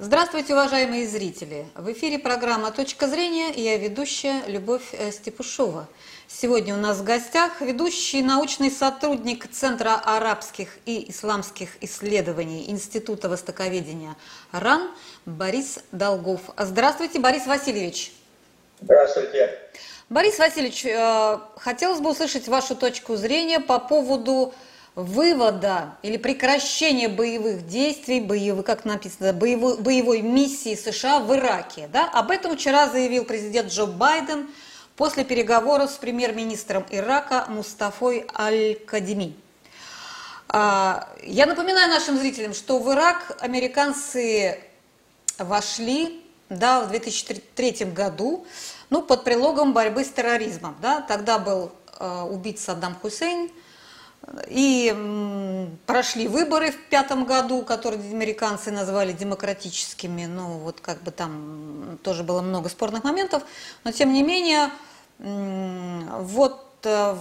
Здравствуйте, уважаемые зрители! В эфире программа «Точка зрения» и я ведущая Любовь э, Степушова. Сегодня у нас в гостях ведущий научный сотрудник Центра арабских и исламских исследований Института востоковедения РАН Борис Долгов. Здравствуйте, Борис Васильевич! Здравствуйте! Борис Васильевич, э, хотелось бы услышать вашу точку зрения по поводу вывода или прекращения боевых действий, боевых, как написано, боевой, боевой миссии США в Ираке. Да? Об этом вчера заявил президент Джо Байден после переговоров с премьер-министром Ирака Мустафой Аль-Кадими. А, я напоминаю нашим зрителям, что в Ирак американцы вошли да, в 2003 году ну, под прилогом борьбы с терроризмом. Да? Тогда был э, убит Саддам Хусейн, и прошли выборы в пятом году, которые американцы назвали демократическими. Ну, вот как бы там тоже было много спорных моментов. Но тем не менее, вот э,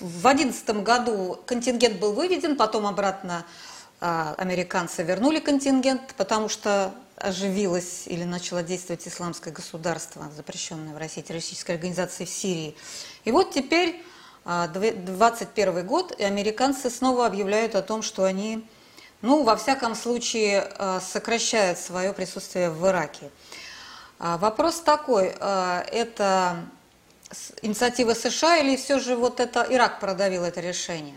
в одиннадцатом году контингент был выведен, потом обратно а, американцы вернули контингент, потому что оживилось или начало действовать исламское государство, запрещенное в России террористической организацией в Сирии. И вот теперь 2021 год, и американцы снова объявляют о том, что они, ну, во всяком случае, э, сокращают свое присутствие в Ираке. А, вопрос такой, это инициатива США или все же вот это Ирак продавил это решение?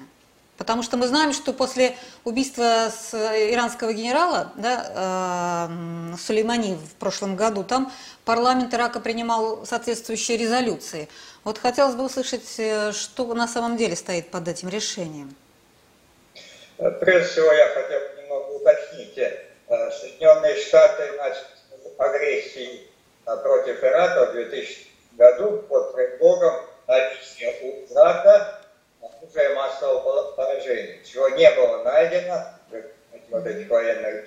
Потому что мы знаем, что после убийства с иранского генерала да, э, Сулеймани в прошлом году, там парламент Ирака принимал соответствующие резолюции. Вот хотелось бы услышать, э, что на самом деле стоит под этим решением. Прежде всего, я хотел бы немного уточнить. Э, Соединенные Штаты начали агрессии против Ирака в 2000 году под предлогом наличия у Ирака оружия массового поражения, чего не было найдено вот этих военных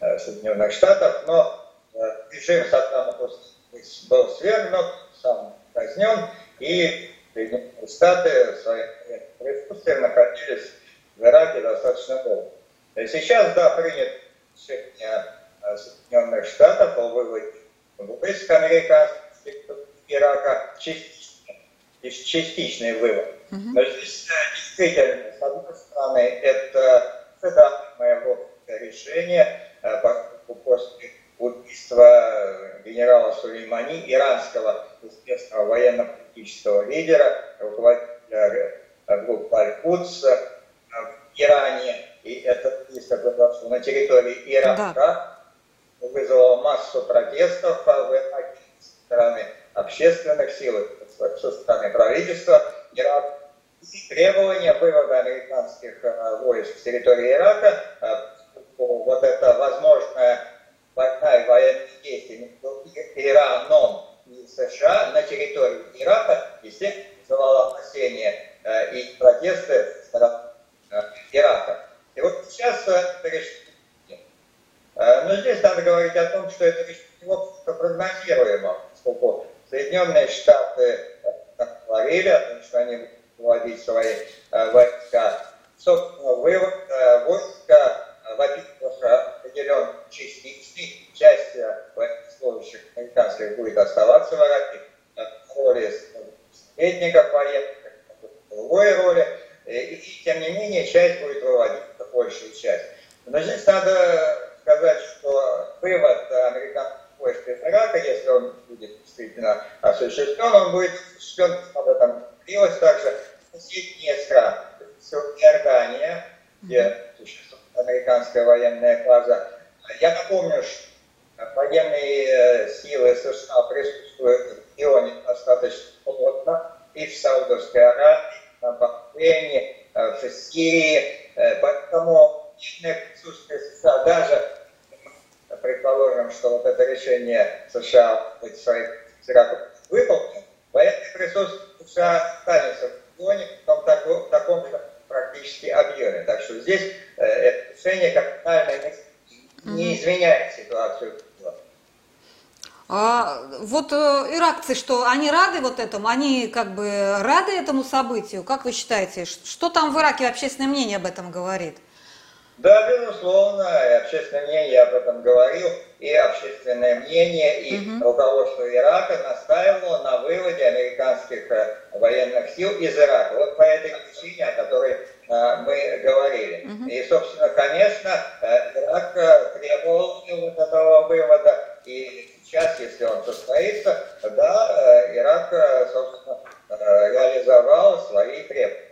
э, Соединенных Штатов, но э, режим Саддама был свергнут, сам казнен, и Соединенные Штаты своим присутствием находились в Ираке достаточно долго. Сейчас, да, принят решение э, Соединенных Штатов о выводе войск американских Ирака частично, частичный вывод. Но здесь действительно, с одной стороны, это вот решение, э, после убийства генерала Сулеймани, иранского известного военно-политического лидера, руководителя группы Аль-Кудс в Иране, и это убийство произошло на территории Ирака, да. вызвало массу протестов в Ираке со стороны общественных сил, со стороны правительства Ирака и требования вывода американских э, войск с территории Ирака, э, вот это возможная действия между Ираном и США на территории Ирака, естественно, вызывало опасения э, и протесты стороны Ирака. И вот сейчас это решение. Но здесь надо говорить о том, что это решение, в общем-то, прогнозируемо, поскольку Соединенные Штаты говорили о том, что они вводить свои э, войска. Собственно, вывод э, войска, э, во-первых, определен частичный, часть военнослужащих американских будет оставаться в Ираке, роли советников военных, другой роли, и, тем не менее часть будет выводиться, большая часть. Но здесь надо сказать, что вывод американских войск из Ирака, если он будет действительно осуществлен, он будет осуществлен, об этом говорилось также, соседние страны. Иордания, где существует американская военная база. Я напомню, что военные э, силы США присутствуют в регионе достаточно плотно и в Саудовской Аравии, на Бахрейне, э, в Сирии. Э, поэтому присутствие США даже предположим, что вот это решение США быть своих выполнено, военное присутствие США останется в регионе в таком, таком же практически объеме. Так что здесь э, это решение капитально не, не изменяет ситуацию. А, вот э, иракцы, что они рады вот этому, они как бы рады этому событию, как вы считаете, что там в Ираке общественное мнение об этом говорит? Да, безусловно, и общественное мнение, я об этом говорил, и общественное мнение, и угу. руководство Ирака настаивало на выводе американских э, военных сил из Ирака. Вот по этой причине, о которой э, мы говорили. Угу. И, собственно, конечно, э, Ирак требовал вот этого вывода, и сейчас, если он состоится, да, Ирак, собственно, реализовал свои требования.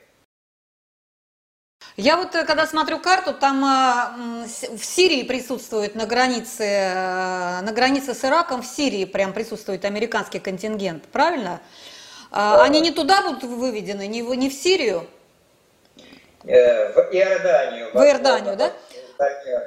Я вот э, когда смотрю карту, там э, в Сирии присутствует на границе, э, на границе с Ираком, в Сирии прям присутствует американский контингент, правильно? А, они не туда будут выведены, не в, не в Сирию? В Иорданию. В Иорданию, да?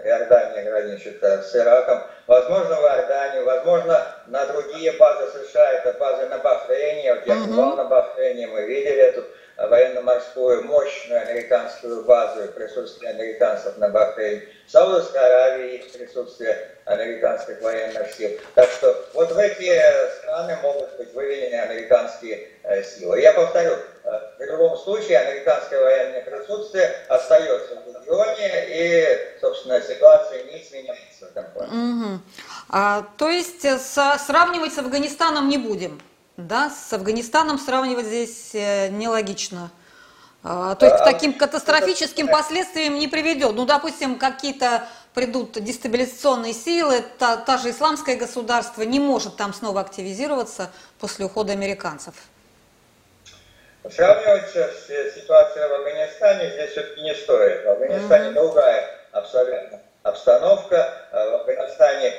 Иордания граничит с Ираком. Возможно, в Иорданию, возможно, на другие базы США, это базы на Бахрейне. Вот я угу. на Бахрейне, мы видели эту военно-морскую мощную американскую базу и присутствие американцев на Бахрейне, в Саудовской Аравии присутствие американских военных сил. Так что вот в эти страны могут быть выведены американские э, силы. Я повторю, э, в любом случае американское военное присутствие остается в регионе и, собственно, ситуация не изменяется. Угу. А, то есть э, со, сравнивать с Афганистаном не будем? Да, с Афганистаном сравнивать здесь э, нелогично. А, то есть к таким катастрофическим последствиям не приведет. Ну, допустим, какие-то придут дестабилизационные силы, та, та же исламское государство не может там снова активизироваться после ухода американцев. Сравнивать с ситуацией в Афганистане здесь все-таки не стоит. В Афганистане mm-hmm. другая абсолютно обстановка. В Афганистане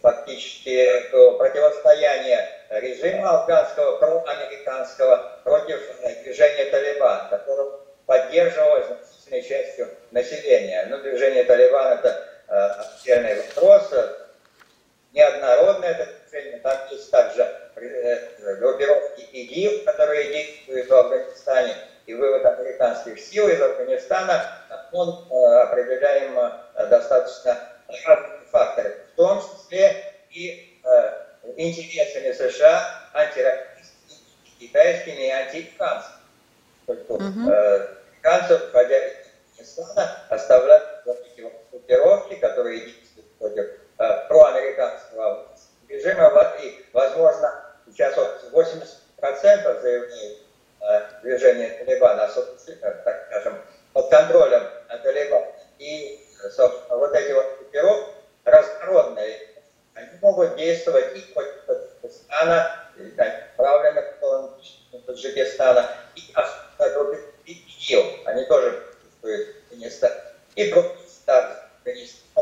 фактически противостояние режима афганского проамериканского против движения Талибан, которое поддерживалось значительной частью населения. Но движение Талибан это э, отдельный вопрос, неоднородное это движение, там есть также э, группировки ИГИЛ, которые действуют в Афганистане, и вывод американских сил из Афганистана, он э, определяем достаточно разными факторами, в том числе и интересами США, антироссийскими, китайскими и антиамериканскими. Угу. Американцев, входя из Афганистана, оставляют вот эти вот группировки, которые действуют против э, проамериканского режима. И, возможно, сейчас вот 80% заявляют э, движение Талибана, так скажем, под контролем Талибана. И, собственно, вот эти вот группировки разнородные они могут действовать и против Таджикистана, направленно в сторону Таджикистана, и группе ИГИЛ, они тоже присутствуют в Афганистане, и против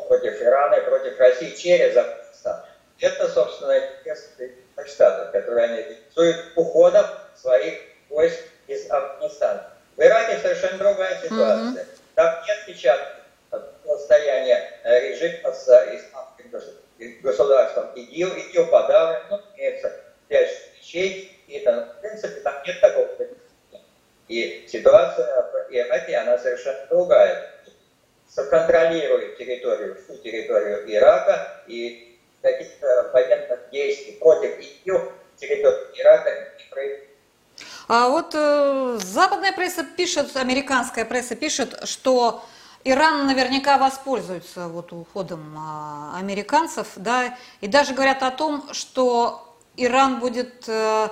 против Ирана и против России через Афганистан. Это, собственно, интересы Штатов, которые они реализуют уходом своих войск из Афганистана. В Ираке совершенно другая ситуация. Mm-hmm. Там нет сейчас противостояния режима с исламским государством государством ИГИЛ, ИГИЛ подавлен, ну, имеется пять вещей, и это, в принципе, там нет такого И ситуация в Ираке, она совершенно другая. Контролирует территорию, всю территорию Ирака, и каких-то военных действий против ИГИЛ территории Ирака не происходит. А вот э, западная пресса пишет, американская пресса пишет, что Иран наверняка воспользуется вот уходом а, американцев, да, и даже говорят о том, что Иран будет э,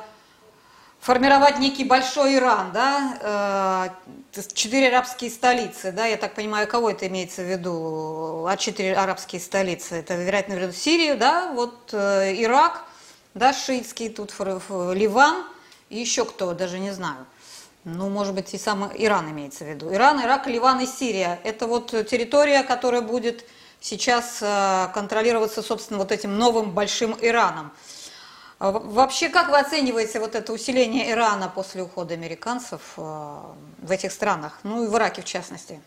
формировать некий большой Иран, да, э, четыре арабские столицы, да, я так понимаю, кого это имеется в виду, а четыре арабские столицы, это, вероятно, в Сирию, да, вот э, Ирак, да, шиитский, тут Ливан, и еще кто, даже не знаю. Ну, может быть, и сам Иран имеется в виду. Иран, Ирак, Ливан и Сирия. Это вот территория, которая будет сейчас э, контролироваться, собственно, вот этим новым большим Ираном. А вообще, как вы оцениваете вот это усиление Ирана после ухода американцев э, в этих странах, ну и в Ираке в частности?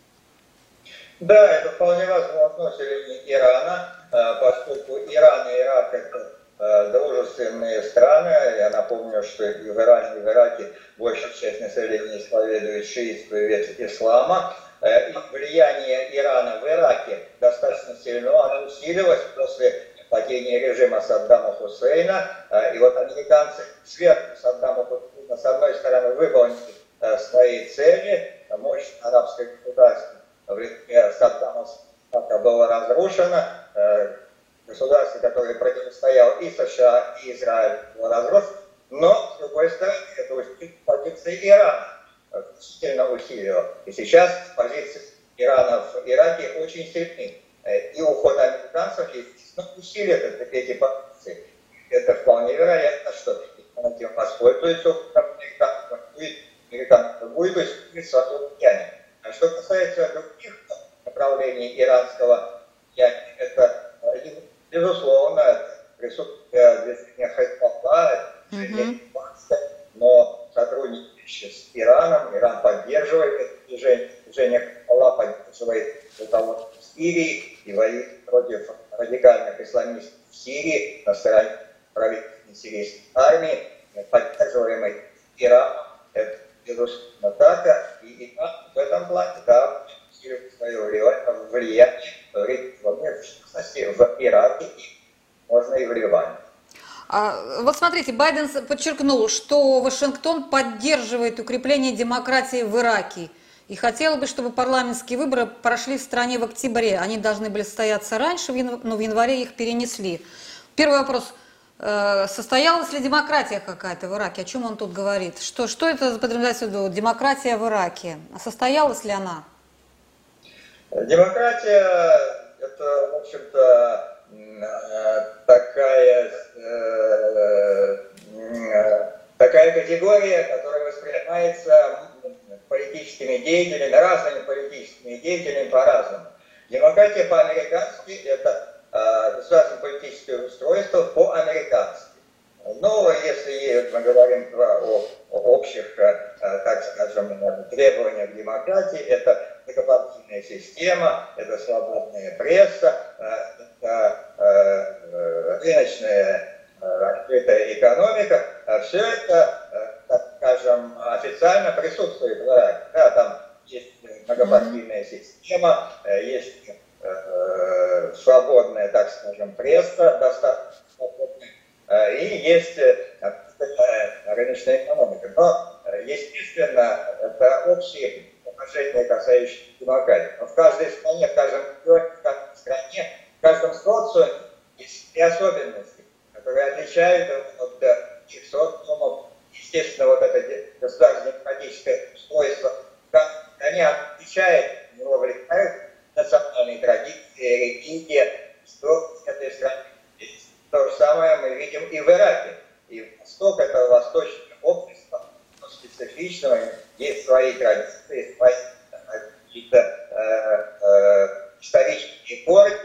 Да, это вполне возможно усиление Ирана, э, поскольку Иран и Ирак это дружественные страны. Я напомню, что в Иране, и в Ираке большая часть населения исповедует шиитскую ветвь ислама. Э, и влияние Ирана в Ираке достаточно сильно, оно усилилось после падения режима Саддама Хусейна. Э, и вот американцы сверху Саддама Хусейна, с одной стороны, выполнили свои цели, мощь арабской государства, в Саддама было разрушено, государство, которое противостояло и США, и Израиль, было разрушено, но, с другой стороны, это позиции Ирана, сильно усилила. И сейчас позиции Ирана в Ираке очень сильны. И уход американцев, естественно, усилит эти позиции. Это вполне вероятно, что этим воспользуется американцев, американцев будет усиливать свое. А что касается других направлений иранского влияния, это, безусловно, присутствие движения Хайфалла, движение mm-hmm. но сотрудничество с Ираном, Иран поддерживает это движение, движение Хайфалла поддерживает руководство Сирии и воюет против радикальных исламистов в Сирии на стороне правительственной сирийской армии, поддерживаемой Ираном. Это, безусловно, так. И Иран в этом плане, да, усиливает свое влияние в регионе, в частности, в Ираке и можно и в Ливане. А, вот смотрите, Байден подчеркнул, что Вашингтон поддерживает укрепление демократии в Ираке. И хотела бы, чтобы парламентские выборы прошли в стране в октябре. Они должны были состояться раньше, но в январе их перенесли. Первый вопрос. Э, состоялась ли демократия какая-то в Ираке? О чем он тут говорит? Что, что это подразумевается в виду? Демократия в Ираке. А состоялась ли она? Демократия – это, в общем-то, такая, э, такая категория, которая воспринимается политическими деятелями, разными политическими деятелями по-разному. Демократия по-американски – это э, государственное политическое устройство по-американски. Но если мы говорим о, о общих, э, так скажем, требованиях демократии, это многопартийная система, это свободная пресса, это э, рыночная открытая экономика, все это так скажем, официально присутствует Ираке. Да, там есть многопартийная система, э, есть э, свободная, так скажем, пресса, достаточно э, и есть рыночная экономика. Но, естественно, это общие положения, касающиеся демократии. Но в каждой стране, в каждом регионе, в каждой стране, каждом социуме есть и особенности, которые отличают от тех социумов, естественно, вот это государственное демократическое устройство, они отвечают, его вовлекают национальные традиции, религия, что в этой стране. То же самое мы видим и в Ираке. И Восток – это восточное общество, специфичного, есть свои традиции, свои какие-то э, э, исторические корни,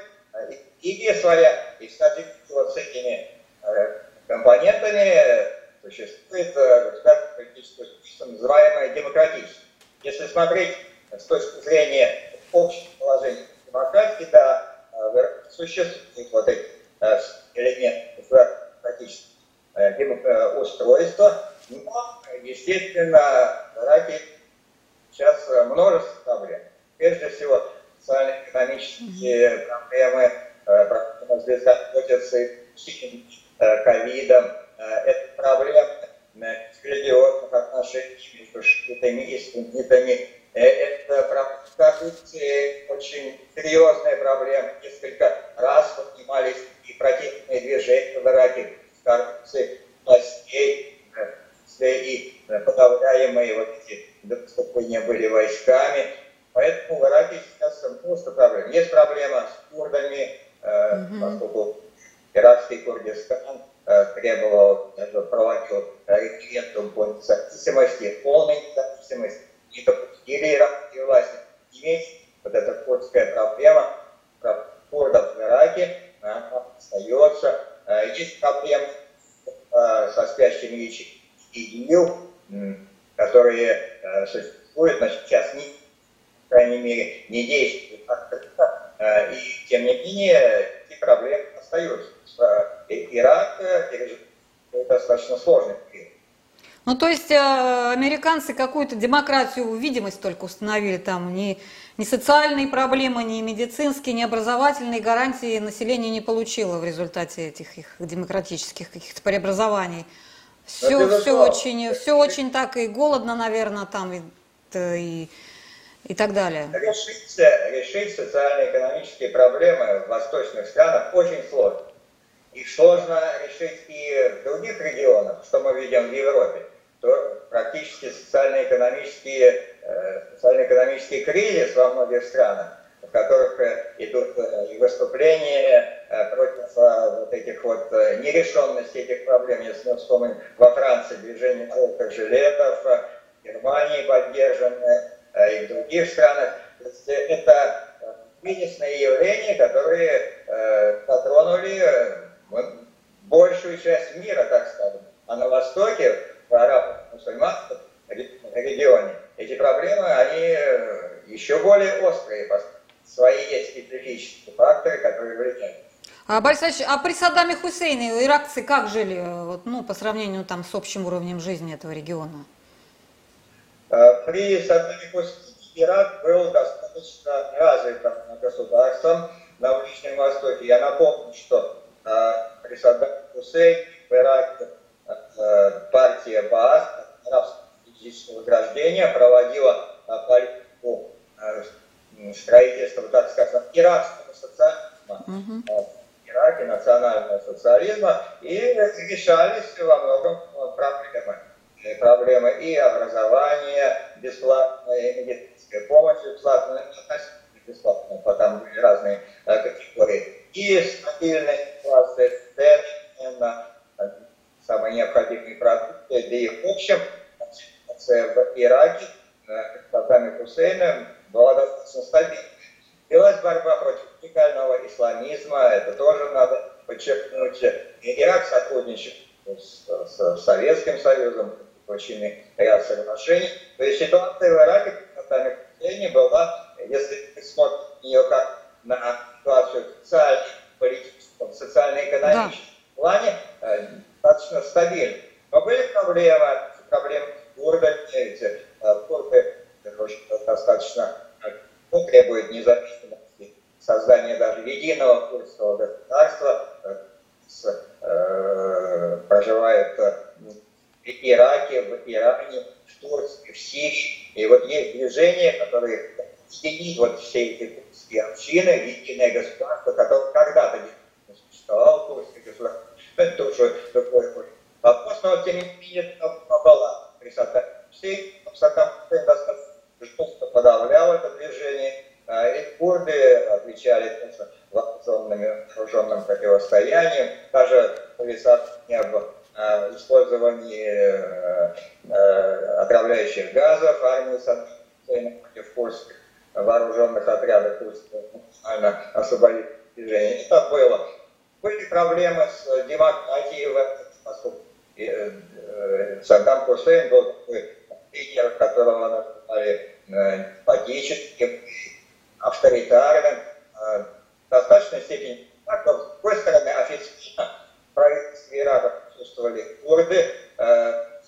и своя. И, кстати, вот с этими э, компонентами существует э, государственное политическое устройство, называемое демократическим. Если смотреть с точки зрения общего положения демократии, да, э, существует вот эти э, элементы демократического устройства, но, естественно, Ираке сейчас множество проблем. Прежде всего, социально-экономические проблемы, проблемы с безработицей, ковидом, Э, это проблема религиозных отношений между шиитами и суннитами. Э, это коррупция, очень серьезная проблема. Несколько раз поднимались и протестные движения в Ираке с коррупцией властей, и подавляемые вот эти выступления были войсками. Поэтому в Ираке сейчас множество проблем. Есть проблема с курдами, mm-hmm. поскольку иракский Курдистан Э, требовал, проводил референдум по независимости, полной независимости, не допустили иранские власти. Есть вот эта курдская проблема, курдов в Ираке, она остается. Э, есть проблемы э, со спящими ИГИЛ, которые существуют, но сейчас, не, по крайней мере, не действуют. И, тем не менее, эти проблемы остаются. Ирак пережил достаточно сложный период. Ну, то есть э, американцы какую-то демократию, видимость только установили там, ни, ни социальные проблемы, ни медицинские, ни образовательные гарантии население не получило в результате этих их демократических каких-то преобразований. Все, все, очень, все очень так и голодно, наверное, там и, и и так далее. Решить, решить социально-экономические проблемы в восточных странах очень сложно. Их сложно решить и в других регионах, что мы видим в Европе. То практически социально-экономический, э, социально-экономический кризис во многих странах, в которых э, идут э, и выступления против вот этих вот нерешенности этих проблем. Если мы вспомним во Франции движение желтых жилетов, в Германии поддержанное, и в других странах. Это кризисные явления, которые затронули большую часть мира, так скажем. А на Востоке, в арабо-мусульманском регионе, эти проблемы, они э, еще более острые, свои есть специфические факторы, которые влияют. А, Борис Ильич, а при Саддаме Хусейне иракцы как жили, э, вот, ну, по сравнению там, с общим уровнем жизни этого региона? Э, при Саддаме Хусейне Ирак был достаточно развитым государством на Ближнем Востоке. Я напомню, что при Саддаме Хусейне в Ираке э, партия Баас, арабское физическое возрождение, проводила э, политику э, строительства, так сказать, иракского социализма. Mm-hmm. Ираке национального социализма и решались во многом проблемы. Проблемы и образования, бесплатная медицинская помощь, бесплатная, бесплатная, потому были разные категории и стабильной инфляции цены на самые необходимые продукты, да и в общем ситуация в Ираке глазами Хусейна была достаточно стабильной. Велась борьба против радикального исламизма, это тоже надо подчеркнуть. Ирак сотрудничает с, с Советским Союзом, очень ряд соглашений. То есть ситуация в Ираке Хусейне была, если смотреть на нее как на ситуацию в социальном, политическом, социально-экономическом да. плане э, достаточно стабильно. Но были проблемы, проблемы с курдами, ведь э, достаточно ну, требуют независимости, создания даже единого курсового государства, э, с, э, проживают в Ираке, в Иране, в Турции, в Сирии. И вот есть движения, которые объединить вот все эти турецкие общины единое государство, которое когда-то не существовало, турецкое государство. Тоже такой вопрос, но тем не менее была красота. Все Саддам Хусейн достаточно жестко подавлял это движение, а, и курды отвечали тоже вооруженными, вооруженным противостоянием, даже повисание об а, использовании э, э, отравляющих газов армии Саддама Хусейна против курдских вооруженных отрядов освободительного движения. Это было. Были проблемы с демократией поскольку э, э, Саддам Хусейн был такой лидер, которого назвали э, патическим, авторитарным, в достаточной степени. Так, но, с другой стороны, официально в правительстве Ирака присутствовали курды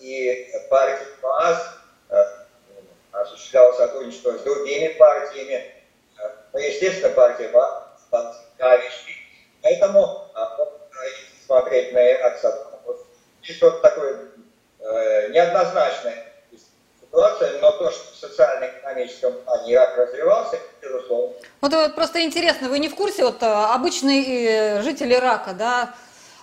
и партия ФАС, осуществлял сотрудничество с другими партиями, ну, естественно, партия Банцкавичи. Поэтому, а, если смотреть на Аксад, здесь вот такое э, неоднозначная ситуация, но то, что в социально-экономическом плане Ирак развивался, безусловно. Вот, вот просто интересно, вы не в курсе, вот обычный э, житель Ирака, да,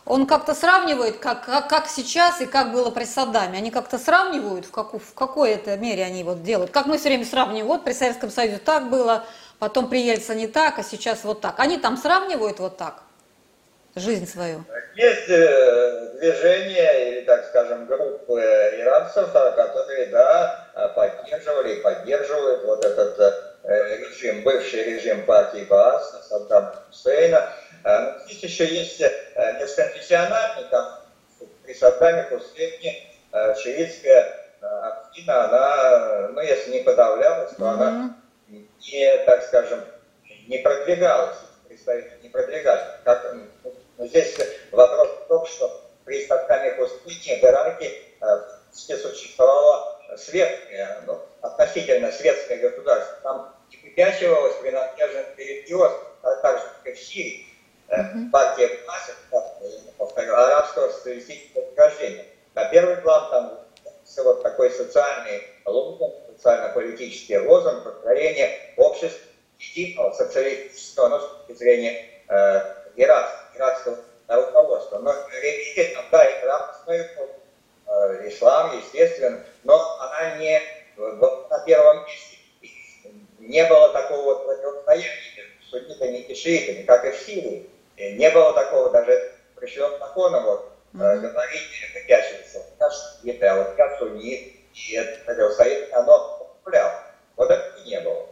он как-то сравнивает, как, как, как сейчас и как было при Саддаме. Они как-то сравнивают, в, какую, в какой это мере они вот делают. Как мы все время сравниваем, вот при Советском Союзе так было, потом при Ельцине так, а сейчас вот так. Они там сравнивают вот так жизнь свою? Есть э, движения или, так скажем, группы иранцев, а, которые, да, а, поддерживали и поддерживают вот этот э, режим, бывший режим партии Баас, Саддама Хусейна, а, здесь еще есть э, межконфессиональный, там, при Саддаме Хусейне э, шиитская э, община, она, ну, если не подавлялась, то mm-hmm. она не, так скажем, не продвигалась, представители не продвигались. Как, ну, здесь вопрос в том, что при Саддаме Хусейне в Ираке существовало светское, ну, относительно светское государство. Там не выпячивалось принадлежность религиозно, а так же, как и в Сирии партия классов, повторю, арабского социалистического движения. На первый план там вот такой социальный лозунг, социально-политический лозунг построения общества единого социалистического, но с точки зрения э, иракского, иракского руководства. Но религия там, да, исламская, э, ислам, естественно, но она не на первом месте. Не было такого вот противостояния между суннитами и шиитами, как и в Сирии. Не было такого даже пришло законом вот, mm-hmm. говорить, прячется, это, а вот как суннит, и это противостояние, оно популярно. Вот этого не было.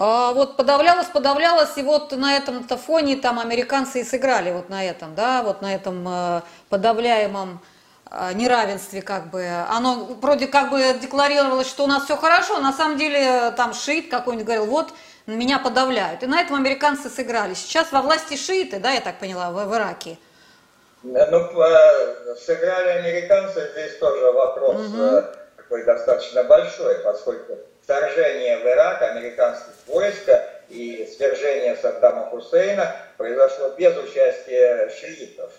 А вот подавлялось, подавлялось, и вот на этом-то фоне там американцы и сыграли вот на этом, да, вот на этом э, подавляемом э, неравенстве как бы. Оно вроде как бы декларировалось, что у нас все хорошо, на самом деле там шиит какой-нибудь говорил, вот меня подавляют. И на этом американцы сыграли. Сейчас во власти шииты, да, я так поняла, в, в Ираке. Ну, сыграли американцы, здесь тоже вопрос угу. такой достаточно большой, поскольку вторжение в Ирак американских войск и свержение Саддама Хусейна произошло без участия шиитов.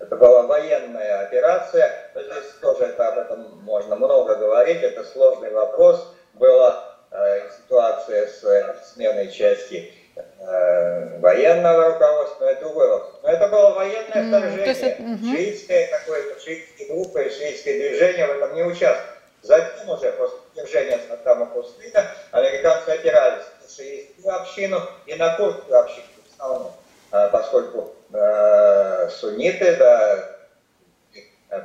Это была военная операция. Здесь тоже это, об этом можно много говорить. Это сложный вопрос. Была э, ситуация с сменой части э, военного руководства, но это вопрос. Но это было военное вторжение. Mm, угу. Шиитское какое-то, шиитские группы, шиитское движение в этом не участвовало. Затем уже после свержения Саддама Хусейна американцы опирались на шиитскую общину и на курдскую общину в основном, а, поскольку э, сунниты, да,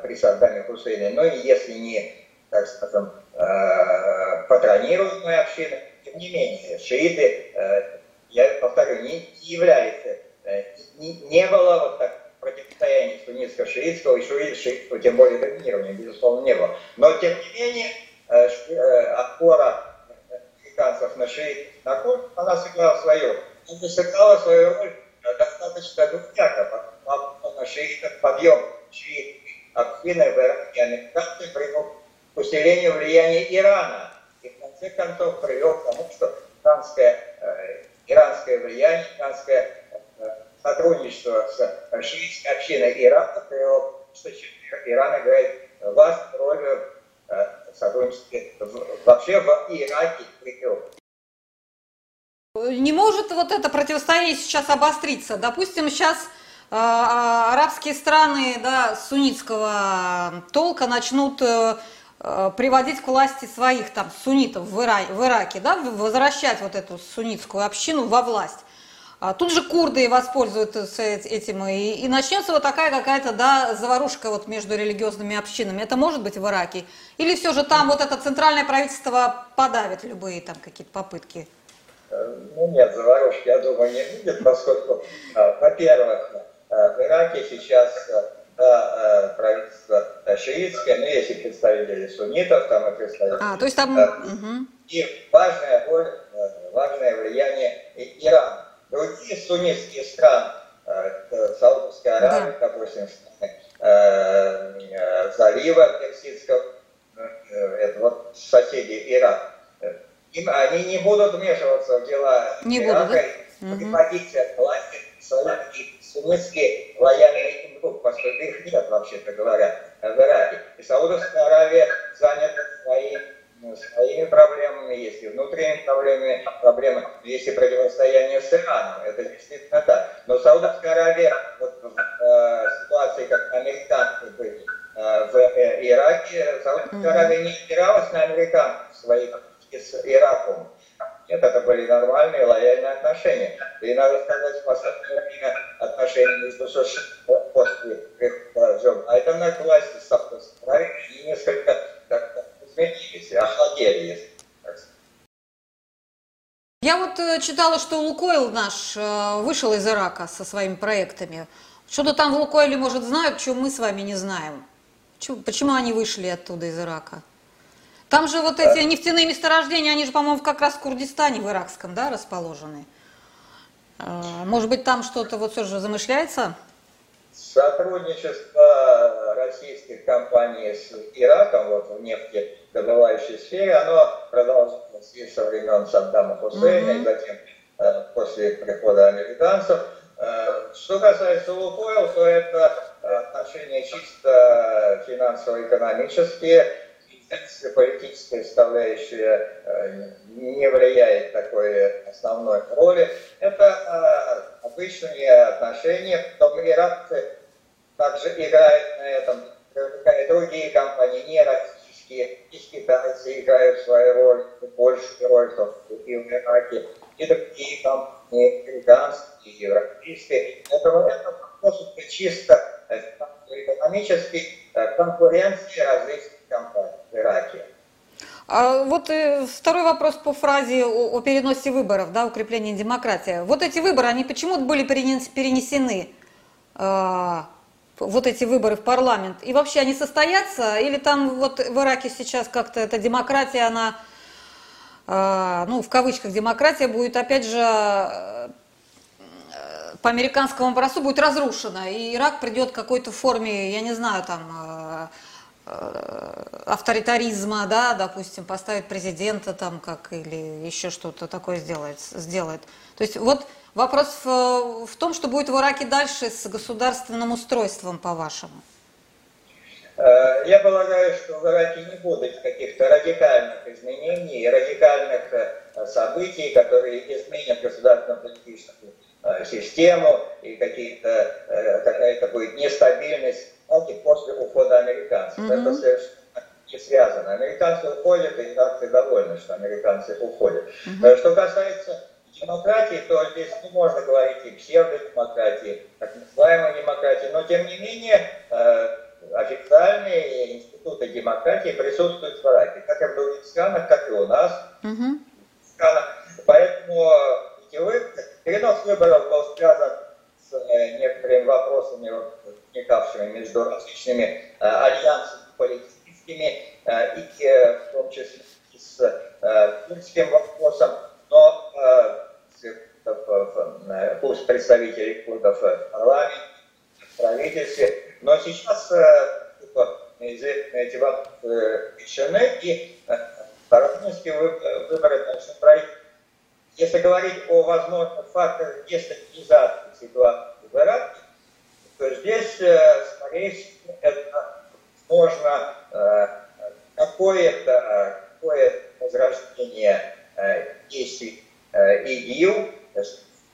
при Саддаме Хусейне, но и если не, так скажем, э, патронируемые общины, тем не менее, шииты, э, я повторю, не являлись, э, не было вот так противостояния суннитско-шиитского и шиитского, тем более доминирования, безусловно, не было. Но, тем не менее, э, э, опора американцев на шиит, на курд, она сыграла свою. И сыграла свою роль э, достаточно двуяко, на шиитов подъем шиит общины в американцы привел к усилению влияния Ирана. И в конце концов привел к тому, что иранское, иранское влияние, иранское сотрудничество с шиитской общиной Ирана привело что Иран играет важную роль в сотрудничестве вообще в Ираке. Не может вот это противостояние сейчас обостриться. Допустим, сейчас э, арабские страны да, суннитского толка начнут э, приводить к власти своих там суннитов в, Ира, в Ираке, да, возвращать вот эту суннитскую общину во власть. А тут же курды воспользуются этим, и, и начнется вот такая какая-то, да, заварушка вот между религиозными общинами. Это может быть в Ираке? Или все же там вот это центральное правительство подавит любые там какие-то попытки? Э, ну нет, заварушки, я думаю, не будет, поскольку, э, во-первых, э, в Ираке сейчас правительство шиитское, но есть и представители суннитов, там и представители... А, то есть там... И важная роль, важное влияние Ирана другие суннитские страны, э, Саудовская Аравия, да. допустим, э, э, залива Персидского, это вот соседи Ирак, им, они не будут вмешиваться в дела не Ирака, будут, да? приводить власти свои суннитские лояльные группы, поскольку их нет, вообще-то говоря, в Ираке. И Саудовская Аравия занята своим своими проблемами, есть и внутренними проблемами, проблемы, есть и противостояние с Ираном, это действительно так. Но Саудовская Аравия, вот в э, ситуации, как американцы были э, в э, Ираке, Саудовская Аравия не опиралась на американцев своих с Ираком. Нет, это были нормальные, лояльные отношения. И надо сказать, в последнее время отношения между США после Джо Байдена к власти Саудовской Аравии несколько так, изменились, охладели, если я вот э, читала, что Лукойл наш э, вышел из Ирака со своими проектами. Что-то там в Лукойле, может, знают, чего мы с вами не знаем. Почему они вышли оттуда из Ирака? Там же вот эти нефтяные месторождения, они же, по-моему, как раз в Курдистане, в иракском, да, расположены. Э, может быть, там что-то вот все же замышляется? Сотрудничество российских компаний с Ираком вот в нефтедобывающей сфере, оно продолжалось и со времен Саддама Хусейна, mm-hmm. и затем э, после прихода американцев. Э, что касается Лукойл, то это отношения чисто финансово-экономические, политическая составляющая э, не влияет такой основной роли. Это э, обычные отношения, потом иракцы также играют на этом, и другие компании, не российские, и китайцы играют свою роль, большую роль, в том и в Ираке, и другие компании, американские, европейские. Поэтому это вопрос чисто экономический, конкуренции различных компаний в Ираке. А вот э, второй вопрос по фразе о, о переносе выборов, да, укреплении демократии. Вот эти выборы, они почему были перенесены, э, вот эти выборы в парламент? И вообще они состоятся? Или там вот в Ираке сейчас как-то эта демократия, она, э, ну, в кавычках демократия будет, опять же, э, по американскому образцу будет разрушена, и Ирак придет к какой-то форме, я не знаю, там, э, Э, авторитаризма, да, допустим, поставить президента там как или еще что-то такое сделает, сделает. То есть вот вопрос в, в том, что будет в Ираке дальше с государственным устройством, по-вашему. Э, я полагаю, что в Ираке не будет каких-то радикальных изменений, радикальных э, событий, которые изменят государственно-политическую систему и какие-то, какая-то будет нестабильность и после ухода американцев. Mm-hmm. Это совершенно не связано. Американцы уходят, и иракцы довольны, что американцы уходят. Mm-hmm. Что касается демократии, то здесь не можно говорить и псевдодемократии, так называемой демократии, но тем не менее э, официальные институты демократии присутствуют в Ираке, как и в других странах, как и у нас. Mm-hmm. Поэтому перенос выборов был связан с э, некоторыми вопросами возникавшими между различными э, альянсами политическими, и в том числе с курдским вопросом, но пусть представители курдов в парламенте, в правительстве, но сейчас эти вопросы решены, и парламентские выборы должны пройти. Если говорить о возможных факторах дестабилизации ситуации в Ираке, то здесь, э, скорее всего, это можно э, какое-то какое возрождение э, действий ИГИЛ,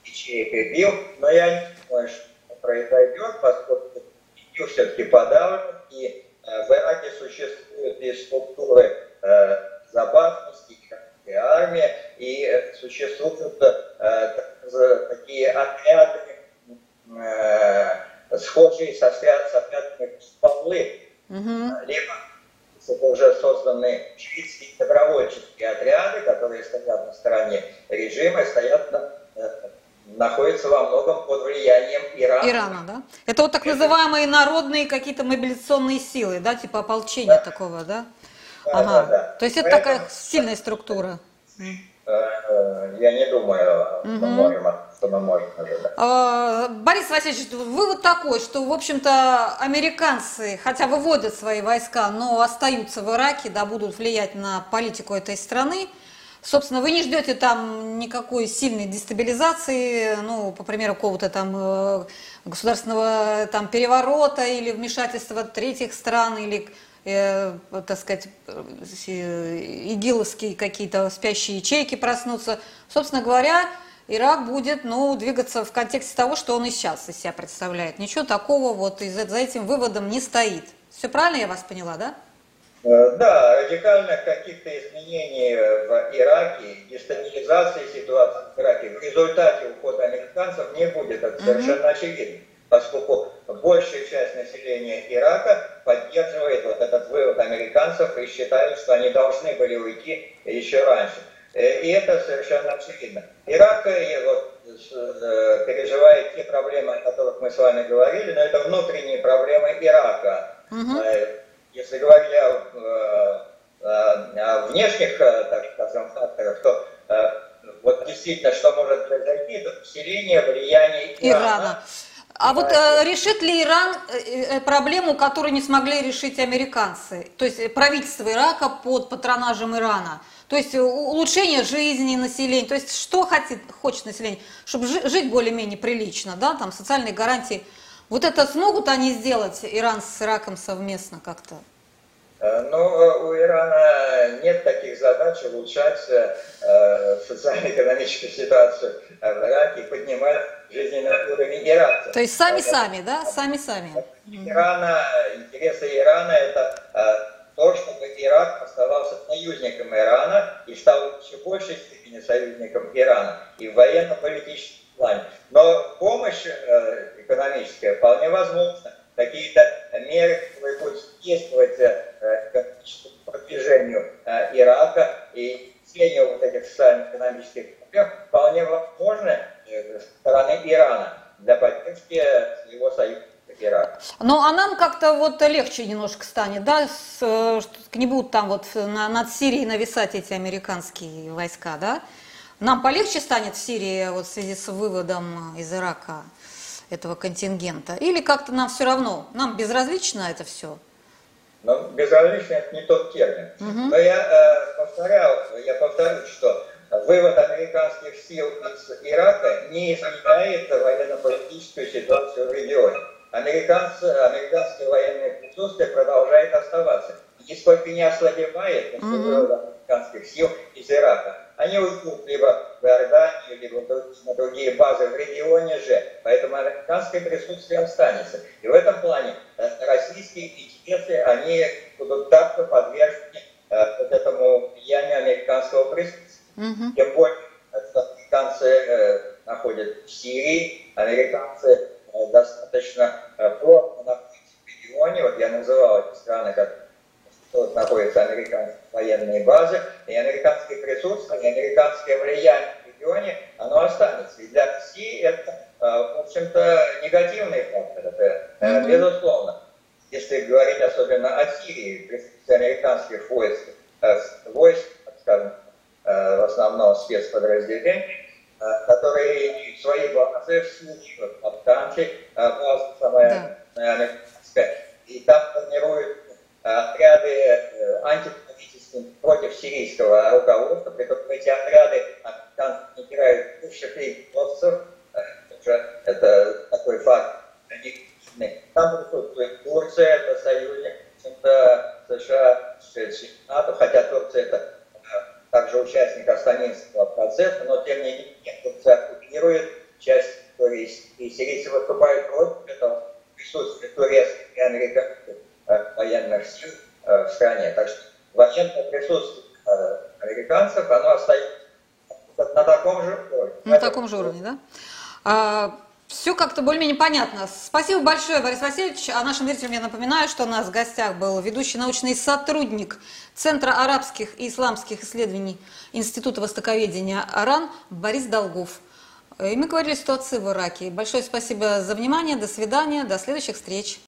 ячеек ИГИЛ, но я не думаю, что произойдет, поскольку ИГИЛ все-таки подавлен, и в Ираке существуют и структуры безопасности, и армия, и существуют такие отряды схожие со, со пятнами стволы, угу. либо это уже созданы шведские добровольческие отряды, которые стоят на стороне режима, стоят на, э, находятся во многом под влиянием Ирана. Ирана, да? Это вот так называемые народные какие-то мобилизационные силы, да, типа ополчения да. такого, да? Да, ага. да, да. То есть это Поэтому, такая сильная структура. Э, я не думаю, угу. мы можем, что мы можем ожидать. А, Борис Васильевич, вывод такой, что, в общем-то, американцы, хотя выводят свои войска, но остаются в Ираке, да, будут влиять на политику этой страны. Собственно, вы не ждете там никакой сильной дестабилизации, ну, по примеру, какого-то там э, государственного там переворота или вмешательства третьих стран или э, так сказать, э, игиловские какие-то спящие ячейки проснутся. Собственно говоря, Ирак будет ну, двигаться в контексте того, что он и сейчас из себя представляет. Ничего такого вот за этим выводом не стоит. Все правильно я вас поняла, да? Э, да, радикальных каких-то изменений в Ираке, дестабилизации ситуации в Ираке в результате ухода американцев не будет. Это совершенно mm-hmm. очевидно поскольку большая часть населения Ирака поддерживает вот этот вывод американцев и считает, что они должны были уйти еще раньше. Э, и это совершенно очевидно. Ирак э, вот, переживает те проблемы, о которых мы с вами говорили, но это внутренние проблемы Ирака. Угу. Если говорить о, о внешних, так скажем, факторах, то вот действительно, что может произойти, это усиление влияния Ирана. Ирана. А вот э, решит ли Иран э, э, проблему, которую не смогли решить американцы? То есть правительство Ирака под патронажем Ирана? То есть улучшение жизни населения, то есть что хочет, хочет население, чтобы жить более-менее прилично, да, там социальные гарантии. Вот это смогут они сделать, Иран с Ираком совместно как-то? Э, но у Ирана нет таких задач улучшать э, социально-экономическую ситуацию в Ираке и поднимать жизненный уровень Ирака. То есть сами-сами, да? Сами-сами. Ирана, интересы Ирана это то, чтобы Ирак оставался союзником Ирана и стал еще большей степени союзником Ирана и в военно-политическом плане. Но помощь э, экономическая вполне возможна. Какие-то меры, которые будут действовать э, к продвижению э, Ирака и снятию вот этих социально-экономических проблем, вполне возможны э, стороны Ирана для поддержки своего союза. Ирак. Ну, а нам как-то вот легче немножко станет, да, с, не будут там вот на, над Сирией нависать эти американские войска, да? Нам полегче станет в Сирии вот в связи с выводом из Ирака этого контингента? Или как-то нам все равно? Нам безразлично это все? Ну, безразлично это не тот термин. Угу. Но я э, повторял, я повторю, что вывод американских сил из Ирака не изменяет военно-политическую ситуацию в регионе. Американцы, американское военное присутствие продолжает оставаться. Нисколько не ослабевает mm-hmm. американских сил из Ирака. Они уйдут либо в Иорданию, либо на другие базы в регионе же. Поэтому американское присутствие останется. И в этом плане э, российские интересы, они будут также подвержены э, вот этому влиянию американского присутствия. Mm-hmm. Тем более, американцы э, находят в Сирии, американцы Э, достаточно э, плотно находится в регионе. Вот я называл эти страны, как тут находятся американские военные базы, и американское присутствие, и американское влияние в регионе, оно останется. И для России это, э, в общем-то, негативный фактор, это mm-hmm. безусловно. Если говорить особенно о Сирии, присутствие американских войск, войск, скажем, в основном спецподразделений, Э, которые имеют свои базы в Сирии, в Афганке, база самая американская, и там формируют э, отряды э, антиполитические против сирийского руководства, при этом эти отряды набирают бывших лейбовцев, это такой факт, там присутствует Турция, это союзник, США, НАТО, хотя Турция это также участник Астанинского процесса, но тем не менее Турция оккупирует часть территории, и сирийцы выступают против этого. Присутствия турецких и американских э, военных сил э, в стране. Так что военное присутствие э, американцев, оно остается на таком же уровне. На таком же уровне, да? А, все как-то более-менее понятно. Спасибо большое, Борис Васильевич. А нашим зрителям я напоминаю, что у нас в гостях был ведущий научный сотрудник Центра арабских и исламских исследований Института востоковедения АРАН Борис Долгов. И мы говорили о ситуации в Ираке. Большое спасибо за внимание. До свидания. До следующих встреч.